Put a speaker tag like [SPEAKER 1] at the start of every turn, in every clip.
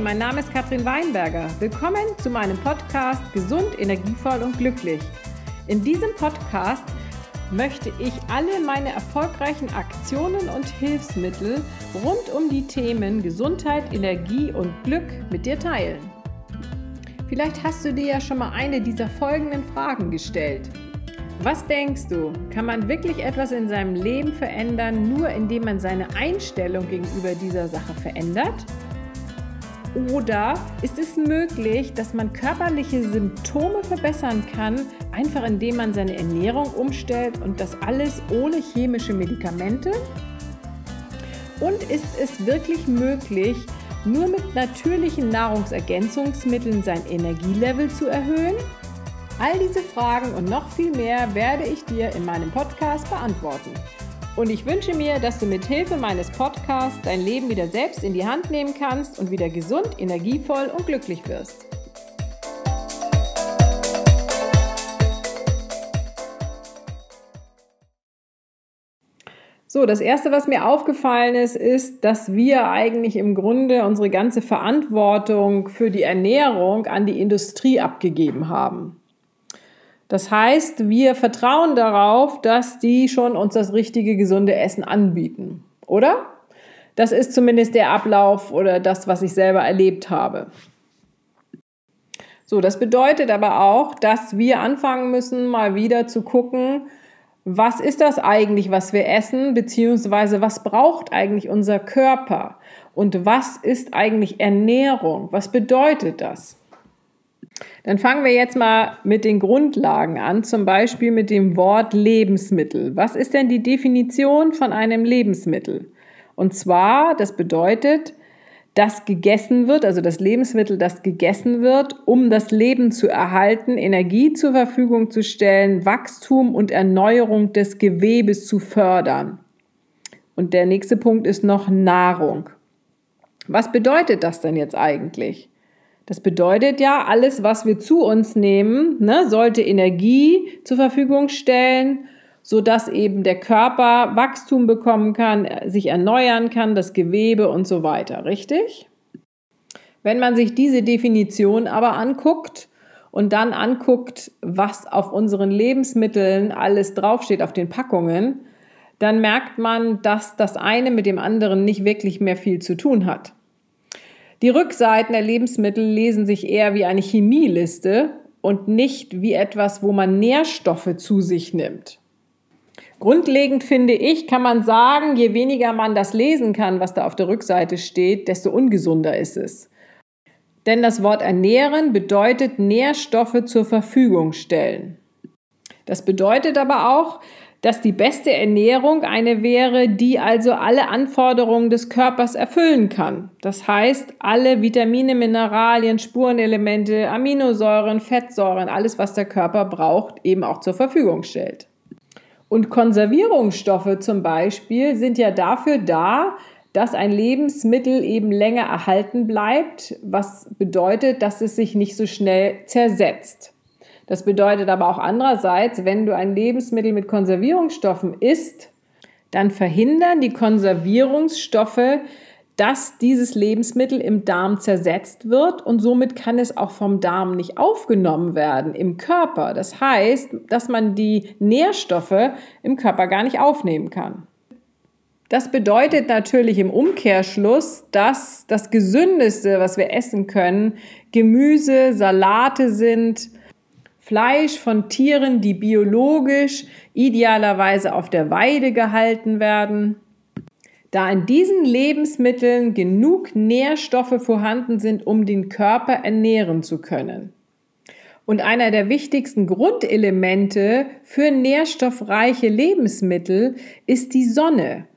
[SPEAKER 1] mein Name ist Katrin Weinberger. Willkommen zu meinem Podcast Gesund, energievoll und glücklich. In diesem Podcast möchte ich alle meine erfolgreichen Aktionen und Hilfsmittel rund um die Themen Gesundheit, Energie und Glück mit dir teilen. Vielleicht hast du dir ja schon mal eine dieser folgenden Fragen gestellt. Was denkst du? Kann man wirklich etwas in seinem Leben verändern, nur indem man seine Einstellung gegenüber dieser Sache verändert? Oder ist es möglich, dass man körperliche Symptome verbessern kann, einfach indem man seine Ernährung umstellt und das alles ohne chemische Medikamente? Und ist es wirklich möglich, nur mit natürlichen Nahrungsergänzungsmitteln sein Energielevel zu erhöhen? All diese Fragen und noch viel mehr werde ich dir in meinem Podcast beantworten. Und ich wünsche mir, dass du mit Hilfe meines Podcasts dein Leben wieder selbst in die Hand nehmen kannst und wieder gesund, energievoll und glücklich wirst. So, das erste, was mir aufgefallen ist, ist, dass wir eigentlich im Grunde unsere ganze Verantwortung für die Ernährung an die Industrie abgegeben haben. Das heißt, wir vertrauen darauf, dass die schon uns das richtige, gesunde Essen anbieten, oder? Das ist zumindest der Ablauf oder das, was ich selber erlebt habe. So, das bedeutet aber auch, dass wir anfangen müssen, mal wieder zu gucken, was ist das eigentlich, was wir essen, beziehungsweise was braucht eigentlich unser Körper und was ist eigentlich Ernährung? Was bedeutet das? Dann fangen wir jetzt mal mit den Grundlagen an, zum Beispiel mit dem Wort Lebensmittel. Was ist denn die Definition von einem Lebensmittel? Und zwar, das bedeutet, das gegessen wird, also das Lebensmittel, das gegessen wird, um das Leben zu erhalten, Energie zur Verfügung zu stellen, Wachstum und Erneuerung des Gewebes zu fördern. Und der nächste Punkt ist noch Nahrung. Was bedeutet das denn jetzt eigentlich? Das bedeutet ja, alles, was wir zu uns nehmen, ne, sollte Energie zur Verfügung stellen, sodass eben der Körper Wachstum bekommen kann, sich erneuern kann, das Gewebe und so weiter. Richtig? Wenn man sich diese Definition aber anguckt und dann anguckt, was auf unseren Lebensmitteln alles draufsteht, auf den Packungen, dann merkt man, dass das eine mit dem anderen nicht wirklich mehr viel zu tun hat. Die Rückseiten der Lebensmittel lesen sich eher wie eine Chemieliste und nicht wie etwas, wo man Nährstoffe zu sich nimmt. Grundlegend finde ich, kann man sagen, je weniger man das lesen kann, was da auf der Rückseite steht, desto ungesunder ist es. Denn das Wort ernähren bedeutet Nährstoffe zur Verfügung stellen. Das bedeutet aber auch, dass die beste Ernährung eine wäre, die also alle Anforderungen des Körpers erfüllen kann. Das heißt, alle Vitamine, Mineralien, Spurenelemente, Aminosäuren, Fettsäuren, alles, was der Körper braucht, eben auch zur Verfügung stellt. Und Konservierungsstoffe zum Beispiel sind ja dafür da, dass ein Lebensmittel eben länger erhalten bleibt, was bedeutet, dass es sich nicht so schnell zersetzt. Das bedeutet aber auch andererseits, wenn du ein Lebensmittel mit Konservierungsstoffen isst, dann verhindern die Konservierungsstoffe, dass dieses Lebensmittel im Darm zersetzt wird und somit kann es auch vom Darm nicht aufgenommen werden im Körper. Das heißt, dass man die Nährstoffe im Körper gar nicht aufnehmen kann. Das bedeutet natürlich im Umkehrschluss, dass das Gesündeste, was wir essen können, Gemüse, Salate sind, Fleisch von Tieren, die biologisch idealerweise auf der Weide gehalten werden. Da in diesen Lebensmitteln genug Nährstoffe vorhanden sind, um den Körper ernähren zu können. Und einer der wichtigsten Grundelemente für nährstoffreiche Lebensmittel ist die Sonne.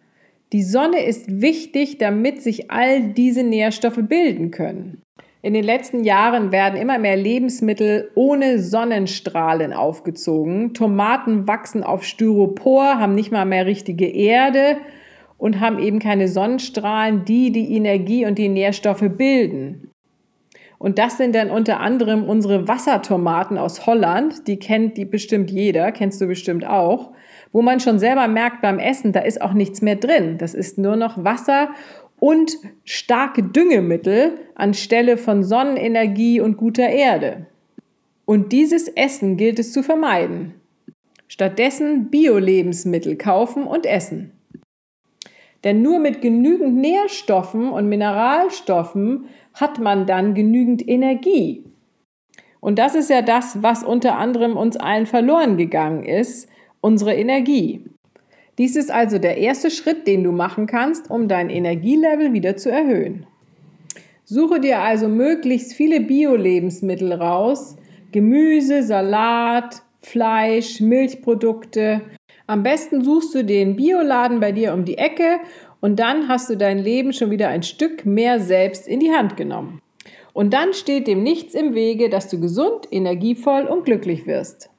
[SPEAKER 1] Die Sonne ist wichtig, damit sich all diese Nährstoffe bilden können. In den letzten Jahren werden immer mehr Lebensmittel ohne Sonnenstrahlen aufgezogen. Tomaten wachsen auf Styropor, haben nicht mal mehr richtige Erde und haben eben keine Sonnenstrahlen, die die Energie und die Nährstoffe bilden. Und das sind dann unter anderem unsere Wassertomaten aus Holland. Die kennt die bestimmt jeder, kennst du bestimmt auch. Wo man schon selber merkt beim Essen, da ist auch nichts mehr drin. Das ist nur noch Wasser und starke Düngemittel anstelle von Sonnenenergie und guter Erde. Und dieses Essen gilt es zu vermeiden. Stattdessen Bio-Lebensmittel kaufen und essen. Denn nur mit genügend Nährstoffen und Mineralstoffen hat man dann genügend Energie. Und das ist ja das, was unter anderem uns allen verloren gegangen ist, unsere Energie. Dies ist also der erste Schritt, den du machen kannst, um dein Energielevel wieder zu erhöhen. Suche dir also möglichst viele Bio-Lebensmittel raus, Gemüse, Salat, Fleisch, Milchprodukte. Am besten suchst du den Bioladen bei dir um die Ecke und dann hast du dein Leben schon wieder ein Stück mehr selbst in die Hand genommen. Und dann steht dem nichts im Wege, dass du gesund, energievoll und glücklich wirst.